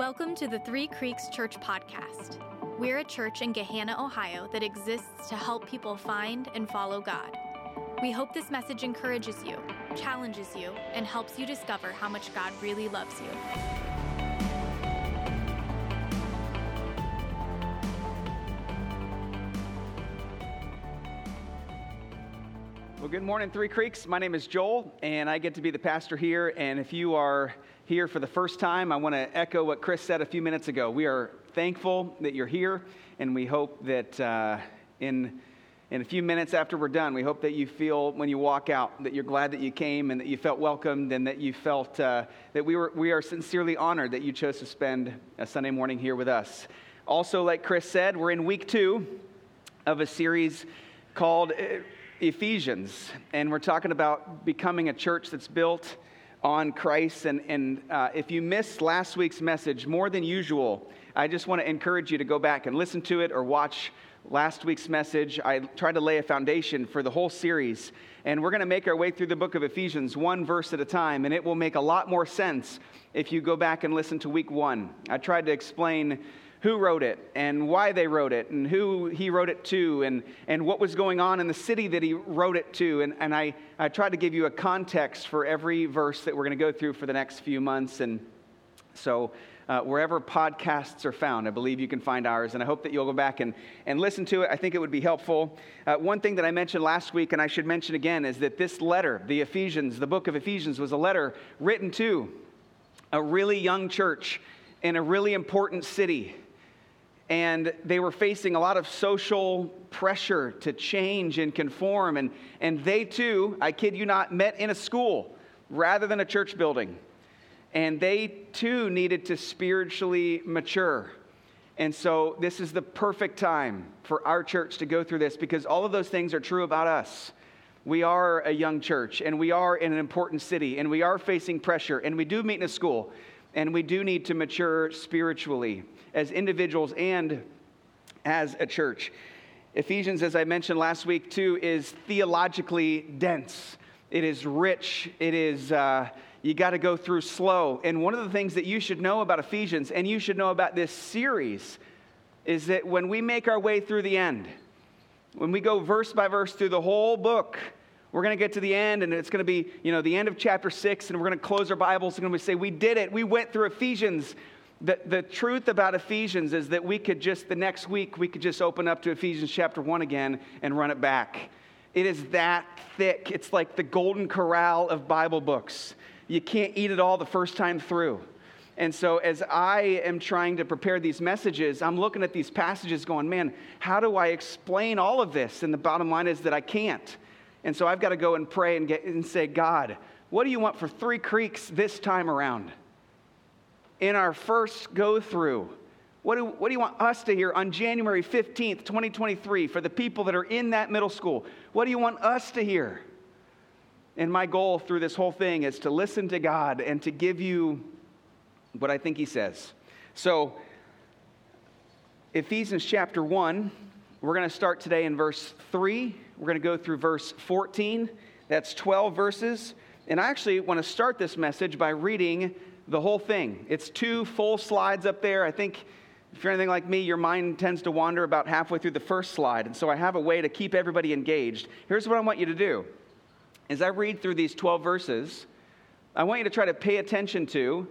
Welcome to the Three Creeks Church Podcast. We're a church in Gahanna, Ohio that exists to help people find and follow God. We hope this message encourages you, challenges you, and helps you discover how much God really loves you. Well, good morning, Three Creeks. My name is Joel, and I get to be the pastor here. And if you are here for the first time, I want to echo what Chris said a few minutes ago. We are thankful that you're here, and we hope that uh, in in a few minutes after we're done, we hope that you feel when you walk out that you're glad that you came and that you felt welcomed and that you felt uh, that we, were, we are sincerely honored that you chose to spend a Sunday morning here with us. Also, like Chris said, we're in week two of a series called uh, Ephesians, and we're talking about becoming a church that's built on Christ. And, and uh, if you missed last week's message more than usual, I just want to encourage you to go back and listen to it or watch last week's message. I tried to lay a foundation for the whole series. And we're going to make our way through the book of Ephesians one verse at a time. And it will make a lot more sense if you go back and listen to week one. I tried to explain who wrote it and why they wrote it and who he wrote it to and, and what was going on in the city that he wrote it to. And, and I, I tried to give you a context for every verse that we're going to go through for the next few months. And so, uh, wherever podcasts are found, I believe you can find ours. And I hope that you'll go back and, and listen to it. I think it would be helpful. Uh, one thing that I mentioned last week, and I should mention again, is that this letter, the Ephesians, the book of Ephesians, was a letter written to a really young church in a really important city and they were facing a lot of social pressure to change and conform. And, and they too, I kid you not, met in a school rather than a church building. And they too needed to spiritually mature. And so, this is the perfect time for our church to go through this because all of those things are true about us. We are a young church, and we are in an important city, and we are facing pressure, and we do meet in a school, and we do need to mature spiritually as individuals and as a church. Ephesians, as I mentioned last week too, is theologically dense. It is rich. It is, uh, you got to go through slow. And one of the things that you should know about Ephesians and you should know about this series is that when we make our way through the end, when we go verse by verse through the whole book, we're going to get to the end, and it's going to be, you know, the end of chapter six, and we're going to close our Bibles and we're going to say, We did it. We went through Ephesians. The, the truth about Ephesians is that we could just, the next week, we could just open up to Ephesians chapter 1 again and run it back. It is that thick. It's like the golden corral of Bible books. You can't eat it all the first time through. And so, as I am trying to prepare these messages, I'm looking at these passages going, man, how do I explain all of this? And the bottom line is that I can't. And so, I've got to go and pray and, get, and say, God, what do you want for Three Creeks this time around? In our first go through. What do, what do you want us to hear on January 15th, 2023, for the people that are in that middle school? What do you want us to hear? And my goal through this whole thing is to listen to God and to give you what I think He says. So, Ephesians chapter 1, we're going to start today in verse 3. We're going to go through verse 14. That's 12 verses. And I actually want to start this message by reading the whole thing. It's two full slides up there. I think if you're anything like me, your mind tends to wander about halfway through the first slide. And so I have a way to keep everybody engaged. Here's what I want you to do. As I read through these 12 verses, I want you to try to pay attention to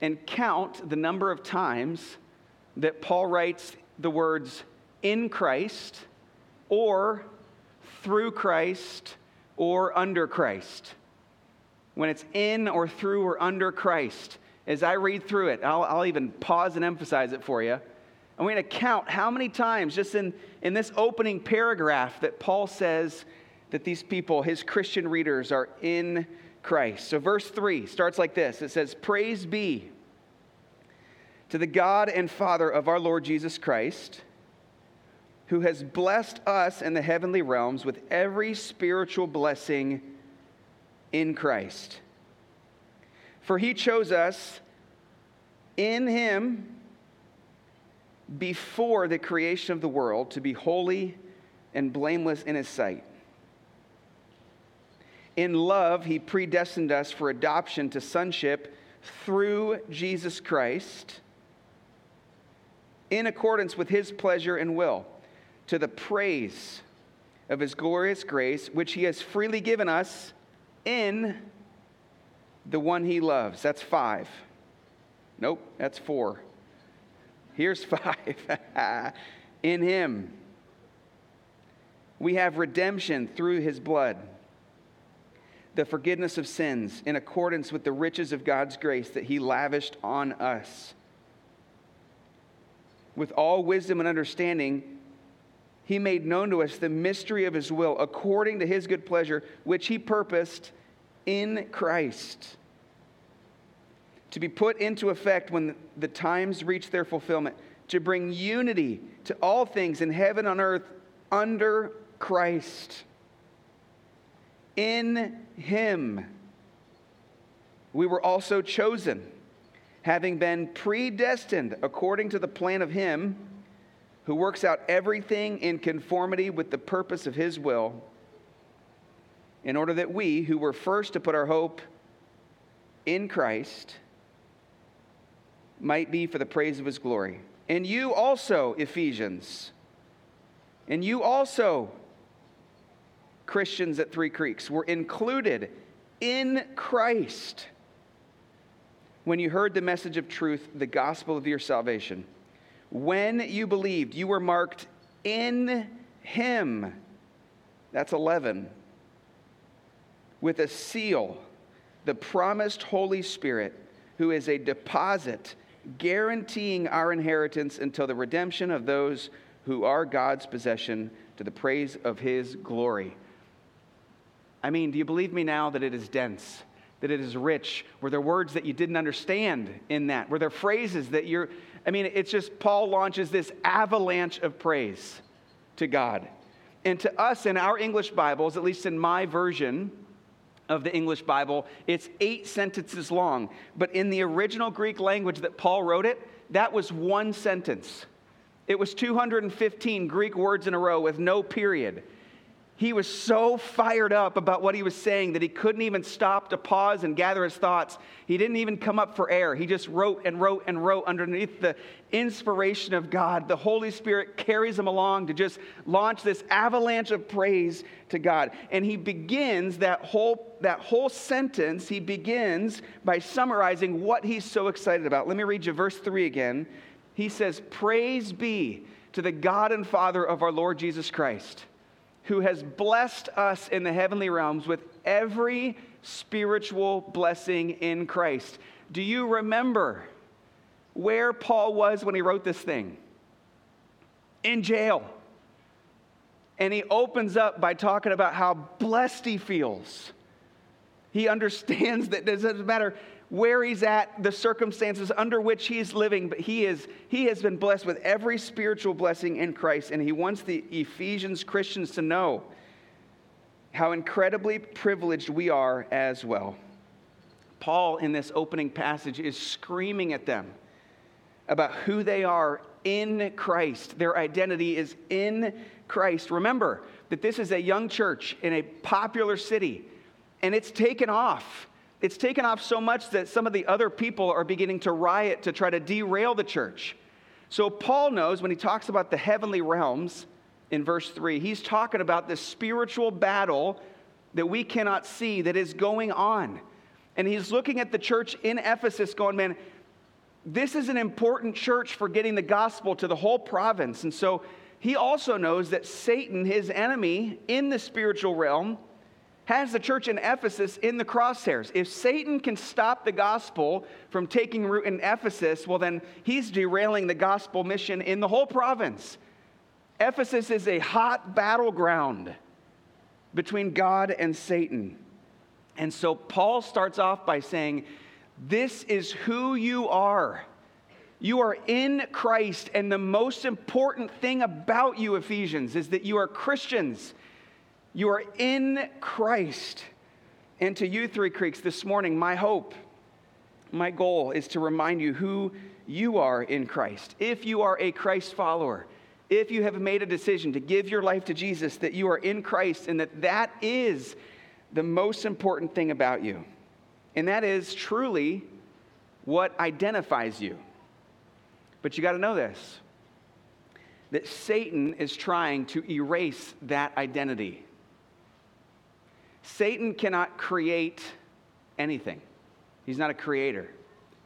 and count the number of times that Paul writes the words in Christ or through Christ or under Christ when it's in or through or under Christ, as I read through it, I'll, I'll even pause and emphasize it for you. I'm going to count how many times, just in, in this opening paragraph, that Paul says that these people, his Christian readers, are in Christ. So, verse 3 starts like this it says, Praise be to the God and Father of our Lord Jesus Christ, who has blessed us in the heavenly realms with every spiritual blessing in Christ. For he chose us in him before the creation of the world to be holy and blameless in his sight. In love, he predestined us for adoption to sonship through Jesus Christ in accordance with his pleasure and will, to the praise of his glorious grace, which he has freely given us in the one he loves. That's five. Nope, that's four. Here's five. in him, we have redemption through his blood, the forgiveness of sins in accordance with the riches of God's grace that he lavished on us with all wisdom and understanding, he made known to us the mystery of his will according to his good pleasure, which he purposed in Christ to be put into effect when the times reach their fulfillment, to bring unity to all things in heaven and earth under Christ. In him we were also chosen having been predestined according to the plan of Him who works out everything in conformity with the purpose of His will, in order that we, who were first to put our hope in Christ, might be for the praise of His glory. And you also, Ephesians, and you also, Christians at Three Creeks, were included in Christ when you heard the message of truth, the gospel of your salvation. When you believed, you were marked in Him. That's 11. With a seal, the promised Holy Spirit, who is a deposit guaranteeing our inheritance until the redemption of those who are God's possession to the praise of His glory. I mean, do you believe me now that it is dense? that it is rich? Were there words that you didn't understand in that? Were there phrases that you're, I mean, it's just Paul launches this avalanche of praise to God. And to us in our English Bibles, at least in my version of the English Bible, it's eight sentences long. But in the original Greek language that Paul wrote it, that was one sentence. It was 215 Greek words in a row with no period. He was so fired up about what he was saying that he couldn't even stop to pause and gather his thoughts. He didn't even come up for air. He just wrote and wrote and wrote underneath the inspiration of God. The Holy Spirit carries him along to just launch this avalanche of praise to God. And he begins that whole, that whole sentence, he begins by summarizing what he's so excited about. Let me read you verse 3 again. He says, Praise be to the God and Father of our Lord Jesus Christ who has blessed us in the heavenly realms with every spiritual blessing in Christ. Do you remember where Paul was when he wrote this thing? In jail. And he opens up by talking about how blessed he feels. He understands that it doesn't matter where he's at, the circumstances under which he's living, but he, is, he has been blessed with every spiritual blessing in Christ, and he wants the Ephesians Christians to know how incredibly privileged we are as well. Paul, in this opening passage, is screaming at them about who they are in Christ. Their identity is in Christ. Remember that this is a young church in a popular city, and it's taken off it's taken off so much that some of the other people are beginning to riot to try to derail the church. So, Paul knows when he talks about the heavenly realms in verse 3, he's talking about this spiritual battle that we cannot see that is going on. And he's looking at the church in Ephesus, going, man, this is an important church for getting the gospel to the whole province. And so he also knows that Satan, his enemy in the spiritual realm, has the church in Ephesus in the crosshairs. If Satan can stop the gospel from taking root in Ephesus, well, then he's derailing the gospel mission in the whole province. Ephesus is a hot battleground between God and Satan. And so Paul starts off by saying, This is who you are. You are in Christ, and the most important thing about you, Ephesians, is that you are Christians. You are in Christ. And to you, Three Creeks, this morning, my hope, my goal is to remind you who you are in Christ. If you are a Christ follower, if you have made a decision to give your life to Jesus, that you are in Christ and that that is the most important thing about you. And that is truly what identifies you. But you got to know this that Satan is trying to erase that identity. Satan cannot create anything, he's not a creator.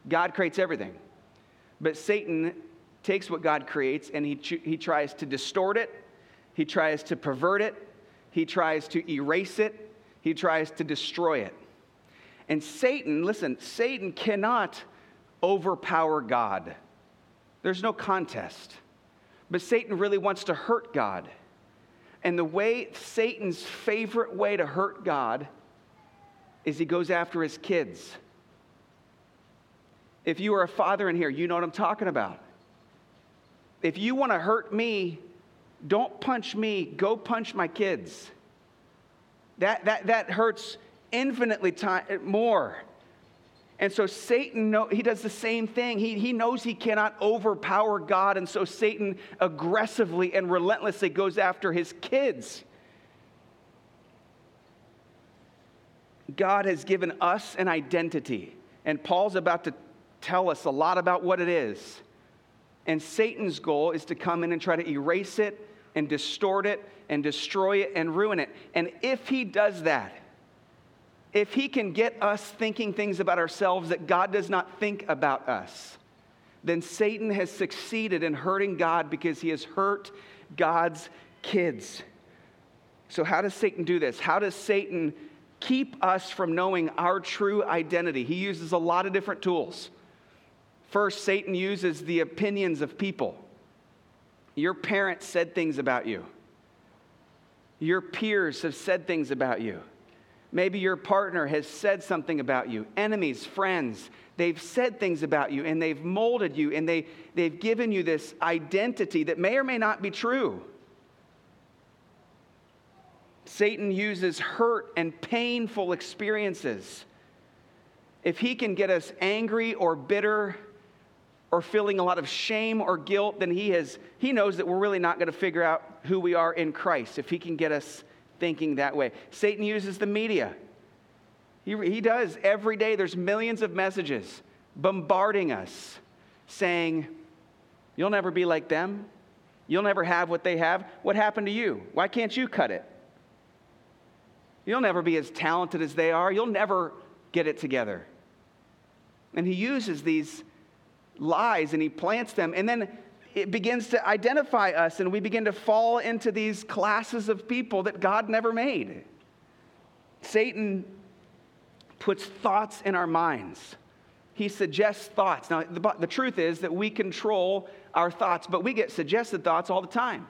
God creates everything. But Satan takes what God creates and he, he tries to distort it, he tries to pervert it, he tries to erase it, he tries to destroy it. And Satan, listen, Satan cannot overpower God. There's no contest. But Satan really wants to hurt God. And the way, Satan's favorite way to hurt God is he goes after his kids. If you are a father in here, you know what I'm talking about. If you want to hurt me, don't punch me, go punch my kids. That, that, that hurts infinitely time, more. And so Satan, he does the same thing. He, he knows he cannot overpower God. And so Satan aggressively and relentlessly goes after his kids. God has given us an identity. And Paul's about to tell us a lot about what it is. And Satan's goal is to come in and try to erase it and distort it and destroy it and ruin it. And if he does that, if he can get us thinking things about ourselves that God does not think about us, then Satan has succeeded in hurting God because he has hurt God's kids. So, how does Satan do this? How does Satan keep us from knowing our true identity? He uses a lot of different tools. First, Satan uses the opinions of people. Your parents said things about you, your peers have said things about you. Maybe your partner has said something about you, enemies, friends. They've said things about you and they've molded you and they, they've given you this identity that may or may not be true. Satan uses hurt and painful experiences. If he can get us angry or bitter or feeling a lot of shame or guilt, then he, has, he knows that we're really not going to figure out who we are in Christ if he can get us thinking that way. Satan uses the media. He, he does every day. There's millions of messages bombarding us saying, You'll never be like them. You'll never have what they have. What happened to you? Why can't you cut it? You'll never be as talented as they are. You'll never get it together. And he uses these lies and he plants them. And then it begins to identify us, and we begin to fall into these classes of people that God never made. Satan puts thoughts in our minds. He suggests thoughts. Now, the, the truth is that we control our thoughts, but we get suggested thoughts all the time.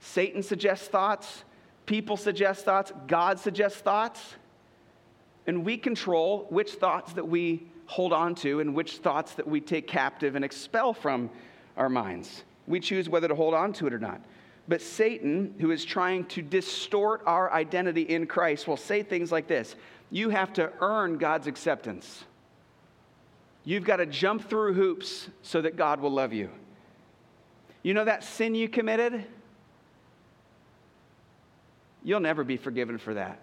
Satan suggests thoughts, people suggest thoughts, God suggests thoughts, and we control which thoughts that we hold on to and which thoughts that we take captive and expel from our minds. We choose whether to hold on to it or not. But Satan, who is trying to distort our identity in Christ, will say things like this You have to earn God's acceptance. You've got to jump through hoops so that God will love you. You know that sin you committed? You'll never be forgiven for that.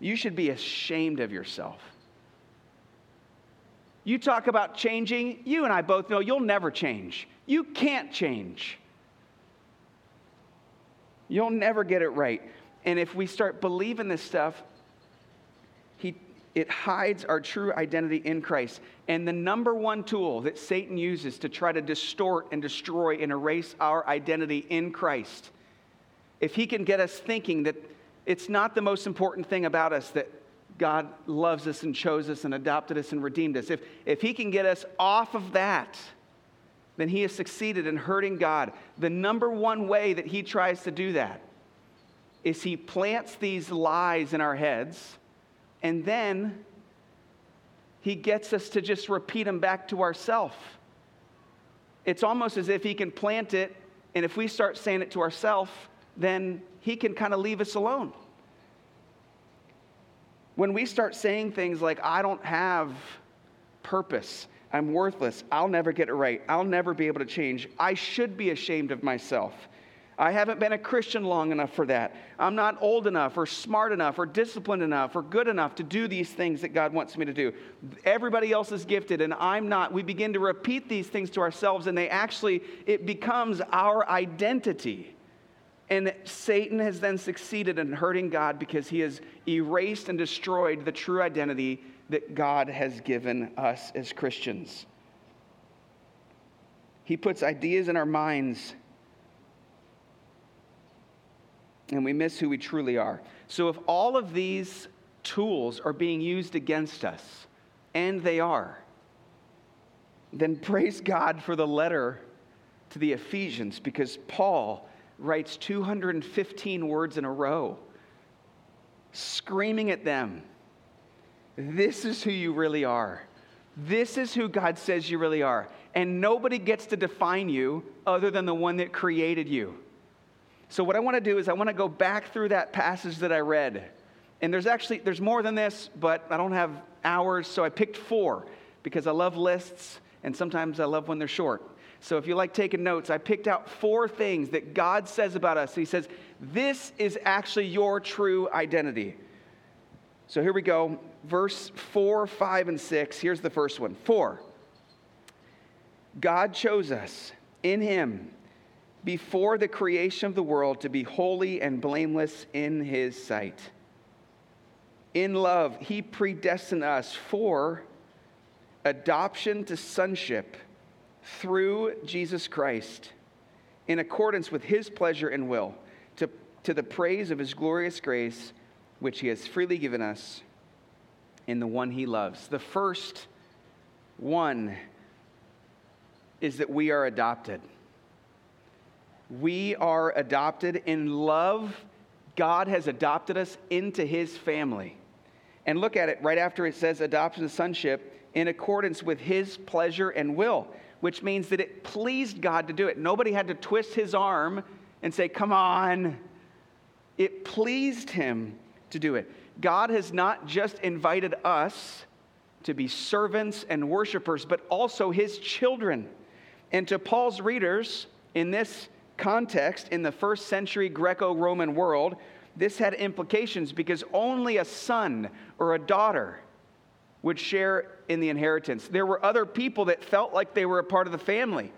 You should be ashamed of yourself. You talk about changing, you and I both know you'll never change. You can't change. You'll never get it right. And if we start believing this stuff, he, it hides our true identity in Christ. And the number one tool that Satan uses to try to distort and destroy and erase our identity in Christ, if he can get us thinking that it's not the most important thing about us that God loves us and chose us and adopted us and redeemed us, if, if He can get us off of that, then He has succeeded in hurting God. The number one way that He tries to do that is He plants these lies in our heads and then He gets us to just repeat them back to ourselves. It's almost as if He can plant it, and if we start saying it to ourselves, then He can kind of leave us alone when we start saying things like, I don't have purpose, I'm worthless, I'll never get it right, I'll never be able to change, I should be ashamed of myself, I haven't been a Christian long enough for that. I'm not old enough or smart enough or disciplined enough or good enough to do these things that God wants me to do. Everybody else is gifted and I'm not. We begin to repeat these things to ourselves and they actually, it becomes our identity. And Satan has then succeeded in hurting God because he has erased and destroyed the true identity that God has given us as Christians. He puts ideas in our minds and we miss who we truly are. So, if all of these tools are being used against us, and they are, then praise God for the letter to the Ephesians because Paul writes 215 words in a row, screaming at them, This is who you really are. This is who God says you really are. And nobody gets to define you other than the one that created you. So what I want to do is I want to go back through that passage that I read. And there's actually there's more than this, but I don't have hours, so I picked 4 because I love lists and sometimes I love when they're short. So if you like taking notes, I picked out four things that God says about us. He says, This is actually your true identity. So here we go. Verse 4, 5, and 6. Here's the first one. 4. God chose us in Him before the creation of the world to be holy and blameless in his sight. In love, he predestined us for adoption to sonship through Jesus Christ in accordance with his pleasure and will, to, to the praise of his glorious grace, which he has freely given us in the one he loves. The first one is that we are adopted. We are adopted in love. God has adopted us into his family. And look at it right after it says adoption to sonship in accordance with his pleasure and will, which means that it pleased God to do it. Nobody had to twist his arm and say, Come on. It pleased him to do it. God has not just invited us to be servants and worshipers, but also his children. And to Paul's readers in this context, in the first century Greco Roman world, this had implications because only a son or a daughter would share in the inheritance. There were other people that felt like they were a part of the family.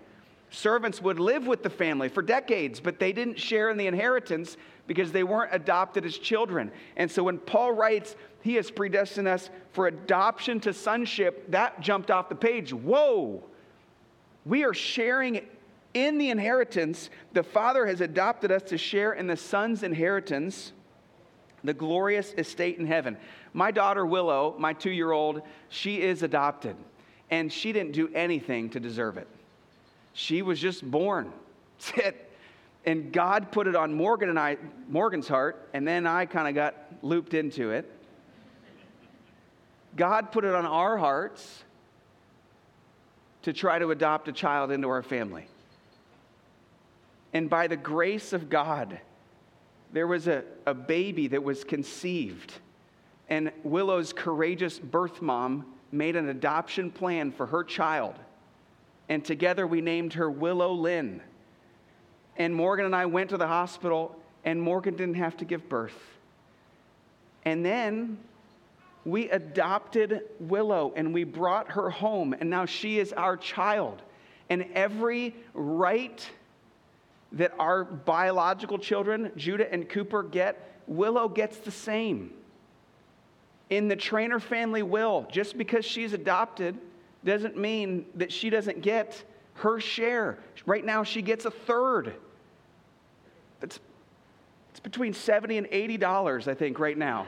Servants would live with the family for decades, but they didn't share in the inheritance because they weren't adopted as children. And so when Paul writes, He has predestined us for adoption to sonship, that jumped off the page. Whoa! We are sharing in the inheritance, the Father has adopted us to share in the Son's inheritance, the glorious estate in heaven. My daughter Willow, my two year old, she is adopted, and she didn't do anything to deserve it. She was just born. That's it. And God put it on Morgan and I, Morgan's heart, and then I kind of got looped into it. God put it on our hearts to try to adopt a child into our family. And by the grace of God, there was a, a baby that was conceived. And Willow's courageous birth mom made an adoption plan for her child. And together we named her Willow Lynn. And Morgan and I went to the hospital, and Morgan didn't have to give birth. And then we adopted Willow and we brought her home, and now she is our child. And every right that our biological children, Judah and Cooper, get, Willow gets the same. In the Trainer family will, just because she's adopted doesn't mean that she doesn't get her share. Right now, she gets a third. It's, it's between 70 and $80, I think, right now.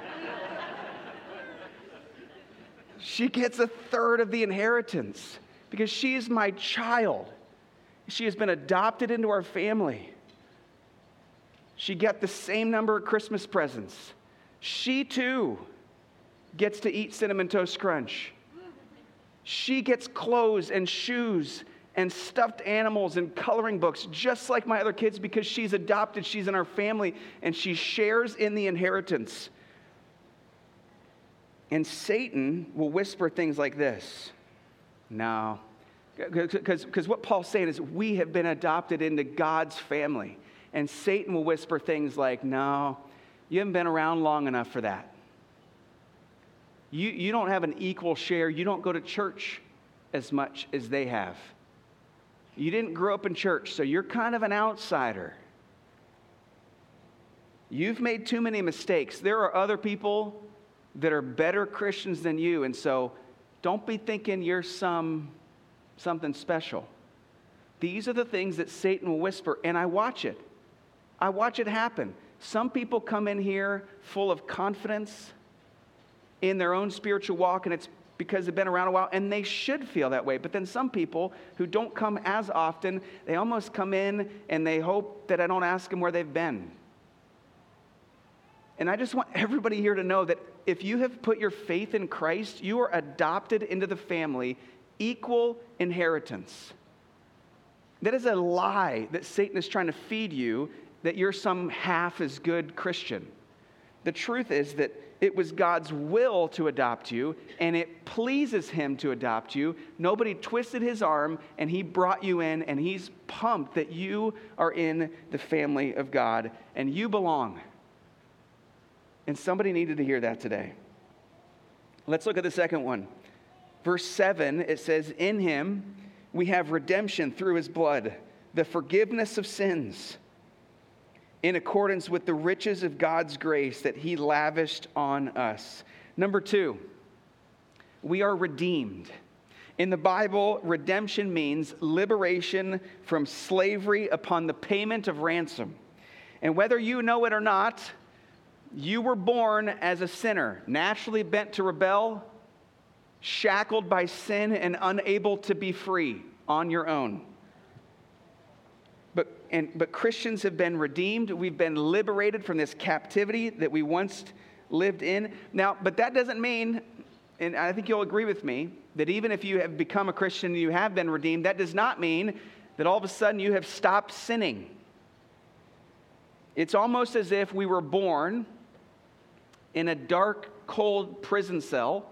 she gets a third of the inheritance because she's my child. She has been adopted into our family. She got the same number of Christmas presents. She too gets to eat cinnamon toast crunch. She gets clothes and shoes and stuffed animals and coloring books just like my other kids because she's adopted, she's in our family, and she shares in the inheritance. And Satan will whisper things like this No, because what Paul's saying is we have been adopted into God's family. And Satan will whisper things like, No, you haven't been around long enough for that. You, you don't have an equal share. You don't go to church as much as they have. You didn't grow up in church, so you're kind of an outsider. You've made too many mistakes. There are other people that are better Christians than you, and so don't be thinking you're some something special. These are the things that Satan will whisper, and I watch it. I watch it happen. Some people come in here full of confidence in their own spiritual walk, and it's because they've been around a while, and they should feel that way. But then some people who don't come as often, they almost come in and they hope that I don't ask them where they've been. And I just want everybody here to know that if you have put your faith in Christ, you are adopted into the family, equal inheritance. That is a lie that Satan is trying to feed you that you're some half as good Christian. The truth is that it was God's will to adopt you, and it pleases Him to adopt you. Nobody twisted His arm, and He brought you in, and He's pumped that you are in the family of God, and you belong. And somebody needed to hear that today. Let's look at the second one. Verse 7, it says, In Him we have redemption through His blood, the forgiveness of sins in accordance with the riches of God's grace that He lavished on us. Number two, we are redeemed. In the Bible, redemption means liberation from slavery upon the payment of ransom. And whether you know it or not, you were born as a sinner, naturally bent to rebel, shackled by sin, and unable to be free on your own But, and, but Christians have been redeemed. We've been liberated from this captivity that we once lived in. Now, but that doesn't mean, and I think you'll agree with me, that even if you have become a Christian and you have been redeemed, that does not mean that all of a sudden you have stopped sinning. It's almost as if we were born in a dark, cold prison cell,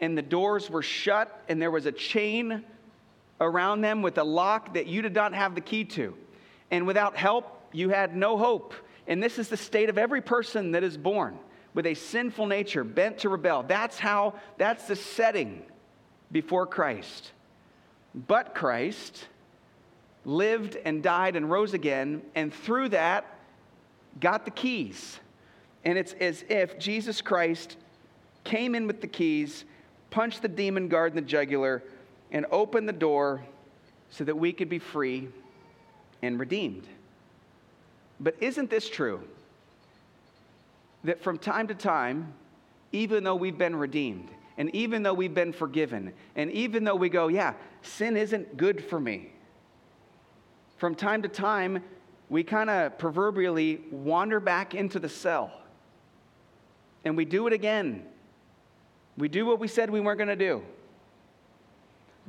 and the doors were shut, and there was a chain around them with a lock that you did not have the key to and without help, you had no hope. And this is the state of every person that is born with a sinful nature, bent to rebel. That's how, that's the setting before Christ. But Christ lived and died and rose again, and through that, got the keys. And it's as if Jesus Christ came in with the keys, punched the demon guard in the jugular, and opened the door so that we could be free and redeemed. But isn't this true? That from time to time, even though we've been redeemed, and even though we've been forgiven, and even though we go, yeah, sin isn't good for me, from time to time, we kind of proverbially wander back into the cell. And we do it again. We do what we said we weren't going to do.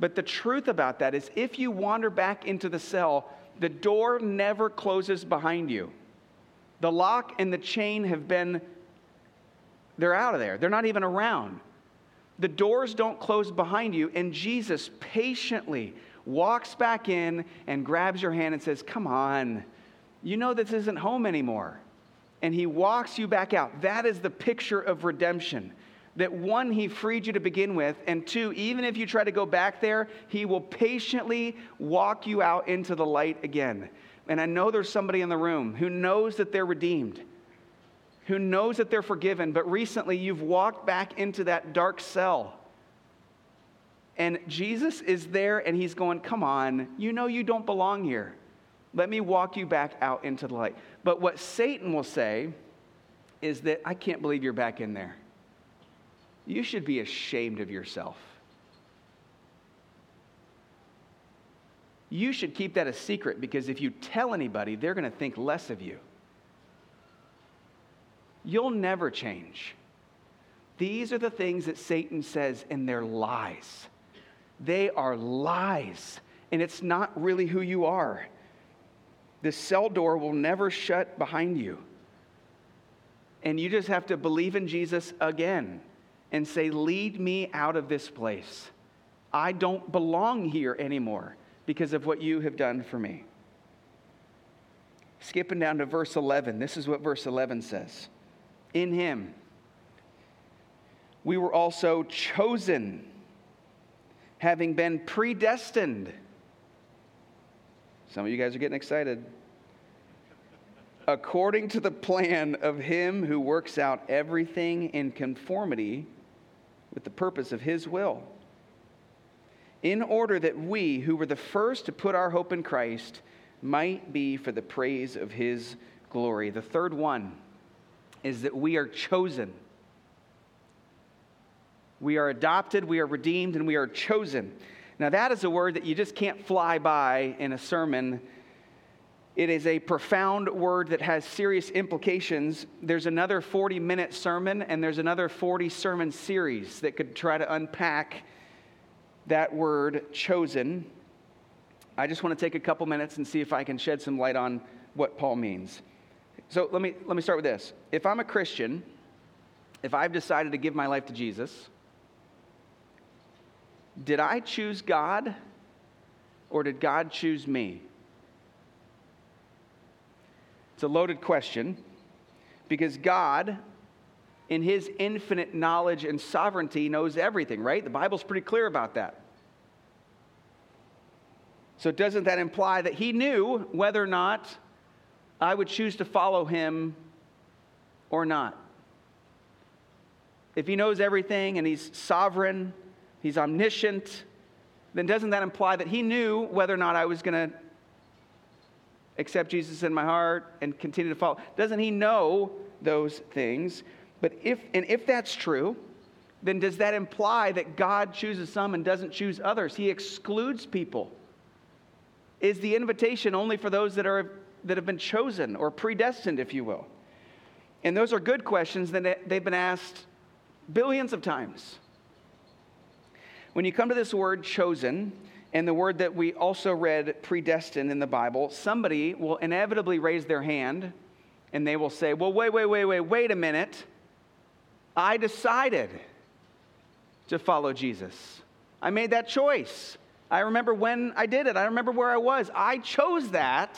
But the truth about that is, if you wander back into the cell, the door never closes behind you. The lock and the chain have been, they're out of there. They're not even around. The doors don't close behind you, and Jesus patiently walks back in and grabs your hand and says, Come on, you know this isn't home anymore. And he walks you back out. That is the picture of redemption that one, he freed you to begin with, and two, even if you try to go back there, he will patiently walk you out into the light again. And I know there's somebody in the room who knows that they're redeemed, who knows that they're forgiven, but recently you've walked back into that dark cell. And Jesus is there and he's going, Come on, you know you don't belong here. Let me walk you back out into the light. But what Satan will say is that I can't believe you're back in there you should be ashamed of yourself. You should keep that a secret because if you tell anybody, they're going to think less of you. You'll never change. These are the things that Satan says, and they're lies. They are lies, and it's not really who you are. The cell door will never shut behind you. And you just have to believe in Jesus again and say, Lead me out of this place. I don't belong here anymore because of what you have done for me. skipping down to verse 11. This is what verse 11 says In him, we were also chosen, having been predestined. Some of you guys are getting excited. According to the plan of him who works out everything in conformity with the purpose of his will, in order that we, who were the first to put our hope in Christ, might be for the praise of his glory. The third one is that we are chosen. We are adopted, we are redeemed, and we are chosen. Now, that is a word that you just can't fly by in a sermon. It is a profound word that has serious implications. There's another 40 minute sermon, and there's another 40 sermon series that could try to unpack that word chosen. I just want to take a couple minutes and see if I can shed some light on what Paul means. So let me, let me start with this. If I'm a Christian, if I've decided to give my life to Jesus, did I choose God or did God choose me? It's a loaded question because God, in his infinite knowledge and sovereignty, knows everything, right? The Bible's pretty clear about that. So, doesn't that imply that he knew whether or not I would choose to follow him or not? If he knows everything and he's sovereign he's omniscient, then doesn't that imply that he knew whether or not I was going to accept Jesus in my heart and continue to follow? Doesn't he know those things? But if, and if that's true, then does that imply that God chooses some and doesn't choose others? He excludes people. Is the invitation only for those that, are, that have been chosen or predestined, if you will? And those are good questions that they've been asked billions of times. When you come to this word chosen, and the word that we also read predestined in the Bible, somebody will inevitably raise their hand and they will say, Well, wait, wait, wait, wait, wait a minute. I decided to follow Jesus. I made that choice. I remember when I did it. I remember where I was. I chose that.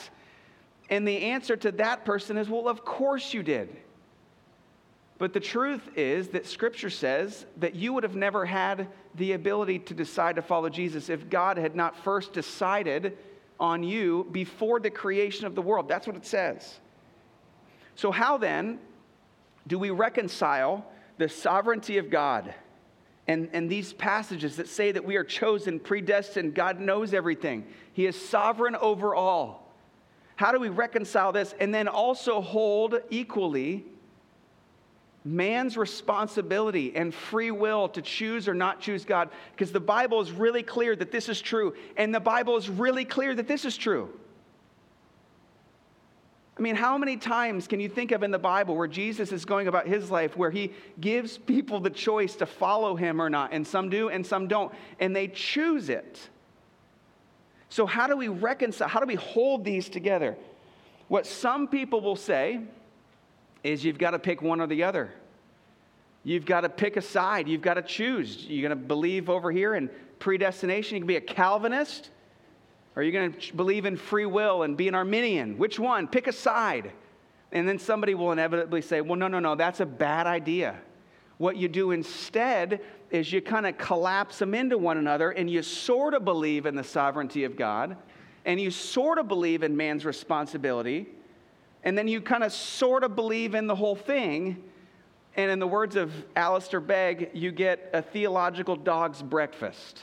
And the answer to that person is, Well, of course you did. But the truth is that Scripture says that you would have never had the ability to decide to follow Jesus if God had not first decided on you before the creation of the world. That's what it says. So, how then do we reconcile the sovereignty of God and, and these passages that say that we are chosen, predestined, God knows everything, He is sovereign over all? How do we reconcile this and then also hold equally man's responsibility and free will to choose or not choose God because the Bible is really clear that this is true, and the Bible is really clear that this is true. I mean, how many times can you think of in the Bible where Jesus is going about his life where he gives people the choice to follow him or not? And some do and some don't, and they choose it. So, how do we reconcile? How do we hold these together? What some people will say, is you've got to pick one or the other. You've got to pick a side. You've got to choose. You're going to believe over here in predestination. You can be a Calvinist, or you're going to believe in free will and be an Arminian. Which one? Pick a side. And then somebody will inevitably say, well, no, no, no, that's a bad idea. What you do instead is you kind of collapse them into one another and you sort of believe in the sovereignty of God and you sort of believe in man's responsibility and then you kind of sort of believe in the whole thing. And in the words of Alistair Begg, you get a theological dog's breakfast.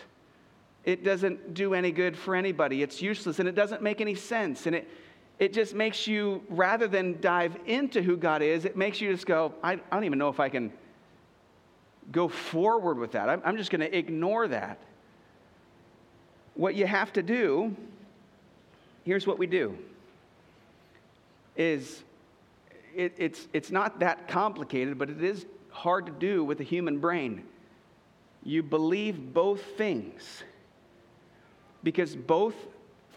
It doesn't do any good for anybody. It's useless and it doesn't make any sense. And it, it just makes you, rather than dive into who God is, it makes you just go, I, I don't even know if I can go forward with that. I'm, I'm just going to ignore that. What you have to do, here's what we do is it, it's, it's not that complicated, but it is hard to do with a human brain. You believe both things because both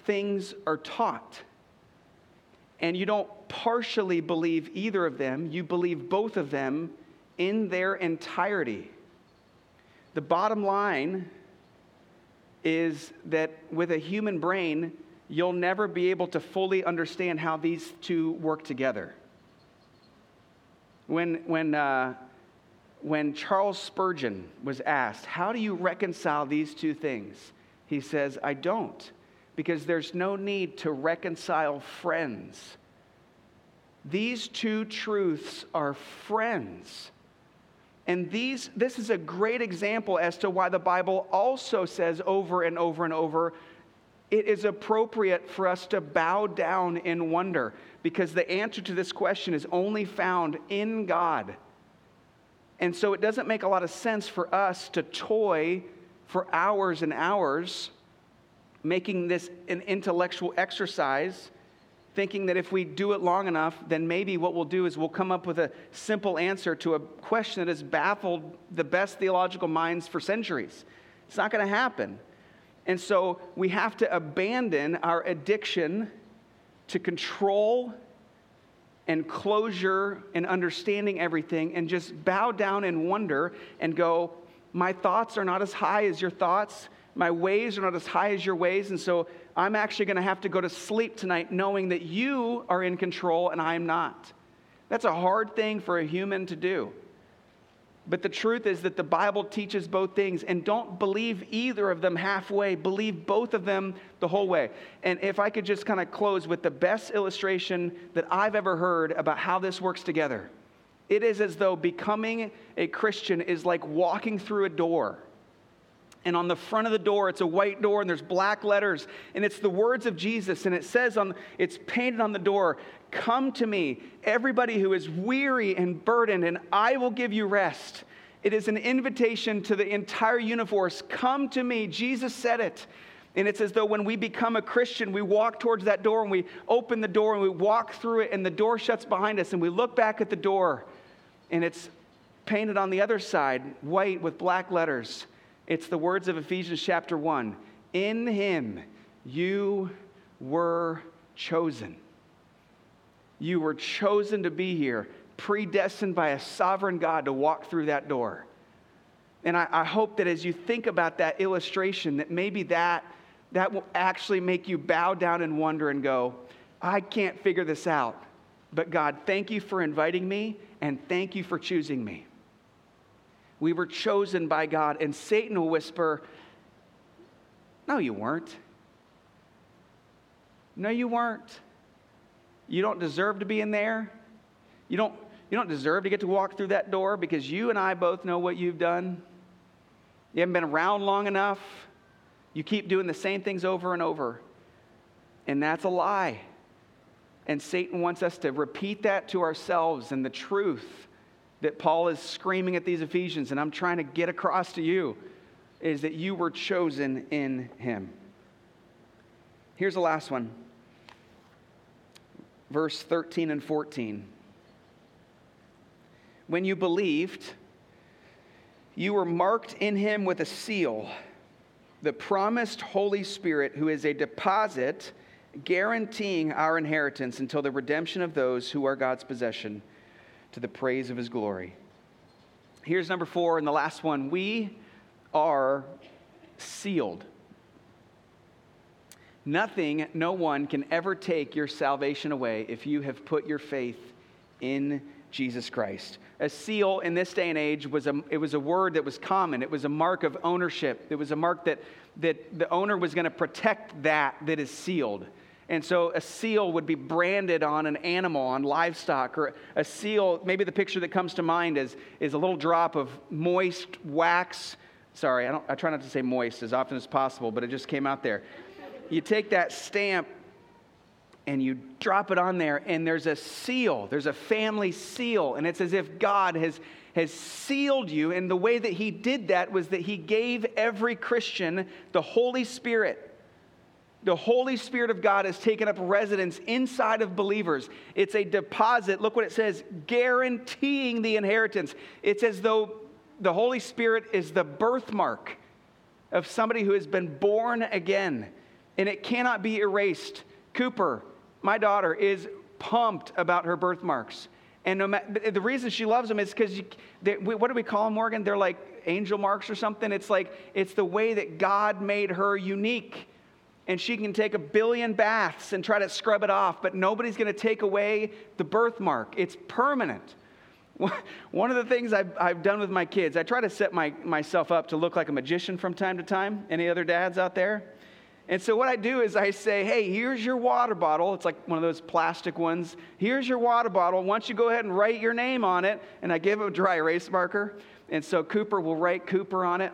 things are taught. And you don't partially believe either of them, you believe both of them in their entirety. The bottom line is that with a human brain, you'll never be able to fully understand how these two work together. When, when, uh, when Charles Spurgeon was asked, How do you reconcile these two things? He says, I don't, because there's no need to reconcile friends. These two truths are friends. And these, this is a great example as to why the Bible also says over and over and over it is appropriate for us to bow down in wonder because the answer to this question is only found in God. And so it doesn't make a lot of sense for us to toy for hours and hours, making this an intellectual exercise, thinking that if we do it long enough, then maybe what we'll do is we'll come up with a simple answer to a question that has baffled the best theological minds for centuries. It's not going to happen. And so we have to abandon our addiction to control and closure and understanding everything and just bow down and wonder and go, My thoughts are not as high as your thoughts. My ways are not as high as your ways. And so I'm actually going to have to go to sleep tonight knowing that you are in control and I am not. That's a hard thing for a human to do. But the truth is that the Bible teaches both things, and don't believe either of them halfway. Believe both of them the whole way. And if I could just kind of close with the best illustration that I've ever heard about how this works together, it is as though becoming a Christian is like walking through a door. And on the front of the door, it's a white door and there's black letters. And it's the words of Jesus. And it says on, it's painted on the door, Come to me, everybody who is weary and burdened, and I will give you rest. It is an invitation to the entire universe. Come to me. Jesus said it. And it's as though when we become a Christian, we walk towards that door and we open the door and we walk through it, and the door shuts behind us, and we look back at the door, and it's painted on the other side, white with black letters. It's the words of Ephesians chapter 1 In him you were chosen. You were chosen to be here, predestined by a sovereign God to walk through that door. And I, I, hope that as you think about that illustration, that maybe that, that will actually make you bow down and wonder and go, I can't figure this out. But God, thank you for inviting me and thank you for choosing me. We were chosen by God. And Satan will whisper, No, you weren't. No, you weren't. You don't deserve to be in there. You don't, you don't deserve to get to walk through that door because you and I both know what you've done. You haven't been around long enough. You keep doing the same things over and over. And that's a lie. And Satan wants us to repeat that to ourselves and the truth that Paul is screaming at these Ephesians, and I'm trying to get across to you, is that you were chosen in him. Here's the last one verse 13 and 14. When you believed, you were marked in him with a seal, the promised Holy Spirit, who is a deposit guaranteeing our inheritance until the redemption of those who are God's possession to the praise of his glory. Here's number four and the last one. We are sealed. Nothing, no one can ever take your salvation away if you have put your faith in Jesus Christ. A seal in this day and age was a, it was a word that was common. It was a mark of ownership. It was a mark that, that the owner was going to protect that that is sealed. And so a seal would be branded on an animal, on livestock, or a seal, maybe the picture that comes to mind is, is a little drop of moist wax. Sorry, I, I try not to say moist as often as possible, but it just came out there. You take that stamp and you drop it on there, and there's a seal. There's a family seal, and it's as if God has, has sealed you. And the way that He did that was that He gave every Christian the Holy Spirit the Holy Spirit of God has taken up residence inside of believers. It's a deposit. Look what it says guaranteeing the inheritance. It's as though the Holy Spirit is the birthmark of somebody who has been born again, and it cannot be erased. Cooper, my daughter, is pumped about her birthmarks. And no the reason she loves them is because, what do we call them, Morgan? They're like angel marks or something. It's like, it's the way that God made her unique and she can take a billion baths and try to scrub it off, but nobody's going to take away the birthmark. It's permanent. One of the things I've, I've done with my kids, I try to set my, myself up to look like a magician from time to time. Any other dads out there? And so what I do is I say, hey, here's your water bottle. It's like one of those plastic ones. Here's your water bottle. Once you go ahead and write your name on it, and I give him a dry erase marker. And so Cooper will write Cooper on it.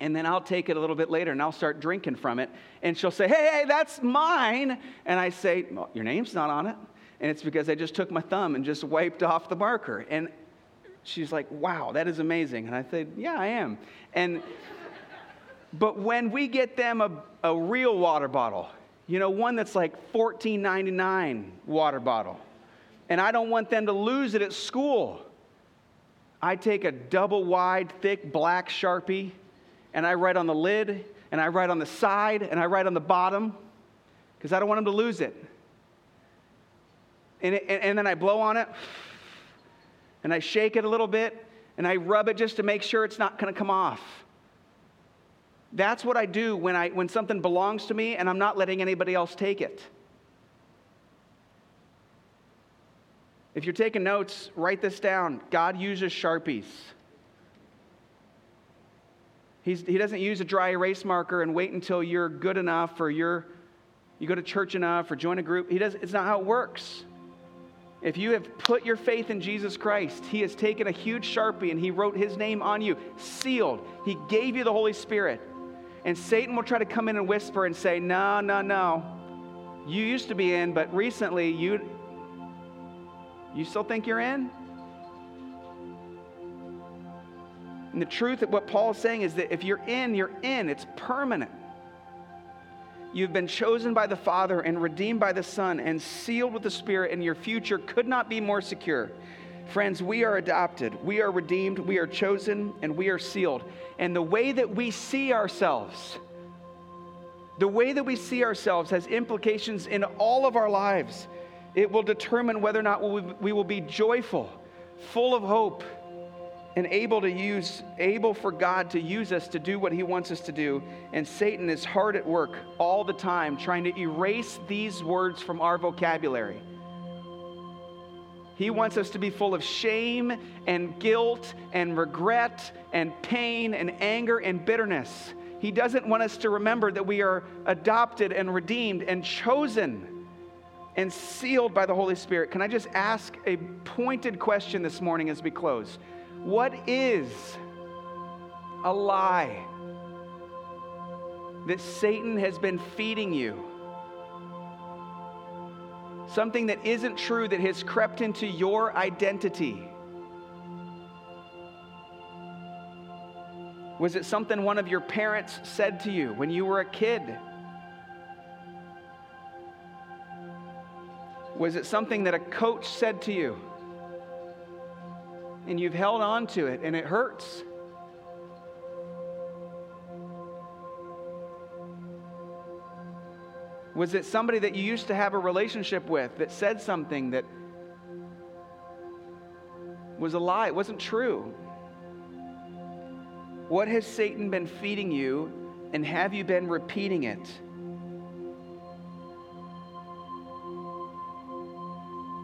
And then I'll take it a little bit later and I'll start drinking from it. And she'll say, hey, hey, that's mine. And I say, well, your name's not on it. And it's because I just took my thumb and just wiped off the marker. And she's like, wow, that is amazing. And I said, yeah, I am. And but when we get them a, a real water bottle, you know, one that's like $14.99 water bottle, and I don't want them to lose it at school, I take a double wide, thick black Sharpie and I write on the lid and I write on the side and I write on the bottom because I don't want them to lose it. And, and then I blow on it and I shake it a little bit and I rub it just to make sure it's not going to come off. That's what I do when, I, when something belongs to me and I'm not letting anybody else take it. If you're taking notes, write this down. God uses Sharpies. He's, he doesn't use a dry erase marker and wait until you're good enough or you're, you go to church enough or join a group. He does, it's not how it works. If you have put your faith in Jesus Christ, He has taken a huge Sharpie and He wrote His name on you, sealed. He gave you the Holy Spirit. And Satan will try to come in and whisper and say, No, no, no. You used to be in, but recently you. You still think you're in? And the truth of what Paul is saying is that if you're in, you're in. It's permanent. You've been chosen by the Father and redeemed by the Son and sealed with the Spirit, and your future could not be more secure. Friends, we are adopted, we are redeemed, we are chosen, and we are sealed. And the way that we see ourselves, the way that we see ourselves has implications in all of our lives. It will determine whether or not we will be joyful, full of hope, and able to use able for God to use us to do what he wants us to do and Satan is hard at work all the time trying to erase these words from our vocabulary. He wants us to be full of shame and guilt and regret and pain and anger and bitterness. He doesn't want us to remember that we are adopted and redeemed and chosen and sealed by the Holy Spirit. Can I just ask a pointed question this morning as we close? What is a lie that Satan has been feeding you? Something that isn't true that has crept into your identity. Was it something one of your parents said to you when you were a kid? Was it something that a coach said to you? And you've held on to it and it hurts. Was it somebody that you used to have a relationship with that said something that was a lie? It wasn't true. What has Satan been feeding you, and have you been repeating it?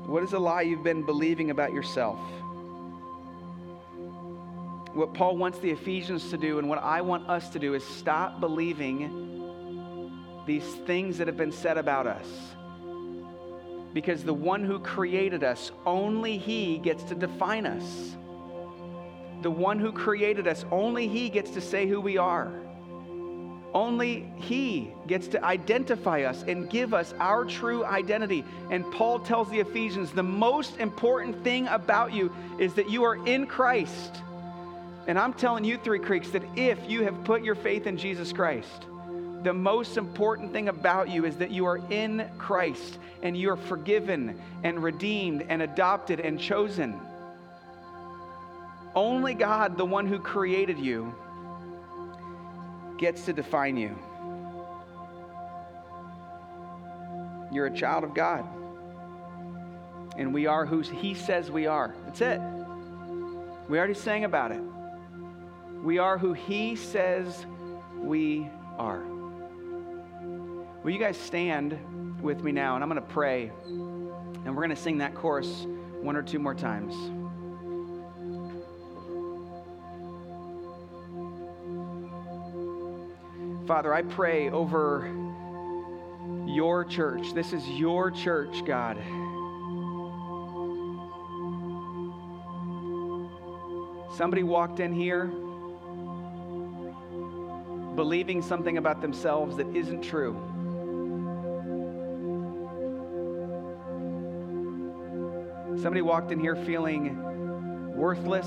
What is a lie you've been believing about yourself? What Paul wants the Ephesians to do and what I want us to do is stop believing these things that have been said about us. Because the one who created us, only he gets to define us. The one who created us, only he gets to say who we are. Only He gets to identify us and give us our true identity. And Paul tells the Ephesians the most important thing about you is that you are in Christ. And I'm telling you, Three Creeks, that if you have put your faith in Jesus Christ, the most important thing about you is that you are in Christ and you are forgiven and redeemed and adopted and chosen. Only God, the one who created you, gets to define you. You're a child of God. And we are who He says we are. That's it. We already sang about it. We are who He says we are. Will you guys stand with me now? And I'm going to pray. And we're going to sing that chorus one or two more times. Father, I pray over your church. This is your church, God. Somebody walked in here believing something about themselves that isn't true. Somebody walked in here feeling worthless,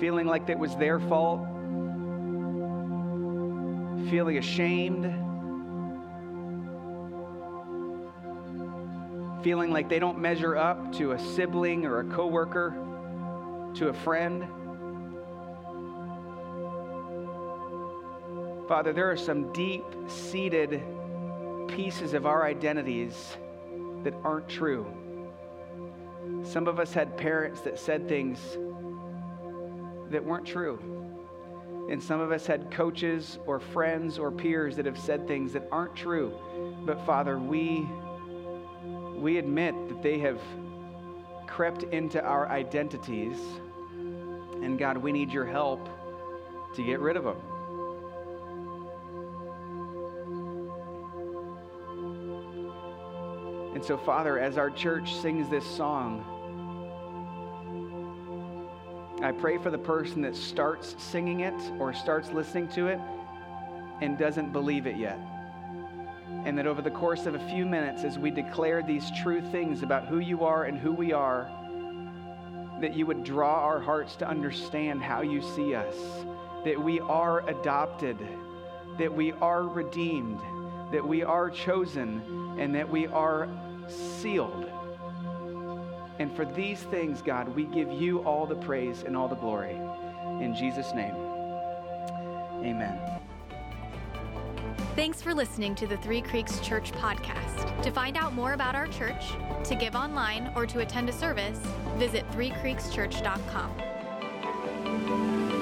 feeling like it was their fault, feeling ashamed, feeling like they don't measure up to a sibling or a coworker, to a friend. Father, there are some deep seated pieces of our identities that aren't true. Some of us had parents that said things that weren't true. And some of us had coaches or friends or peers that have said things that aren't true. But Father, we we admit that they have crept into our identities. And God, we need your help to get rid of them. And so, Father, as our church sings this song, I pray for the person that starts singing it or starts listening to it and doesn't believe it yet. And that over the course of a few minutes, as we declare these true things about who you are and who we are, that you would draw our hearts to understand how you see us, that we are adopted, that we are redeemed, that we are chosen, and that we are sealed. And for these things, God, we give you all the praise and all the glory. In Jesus' name, amen. Thanks for listening to the Three Creeks Church podcast. To find out more about our church, to give online, or to attend a service, visit threecreekschurch.com.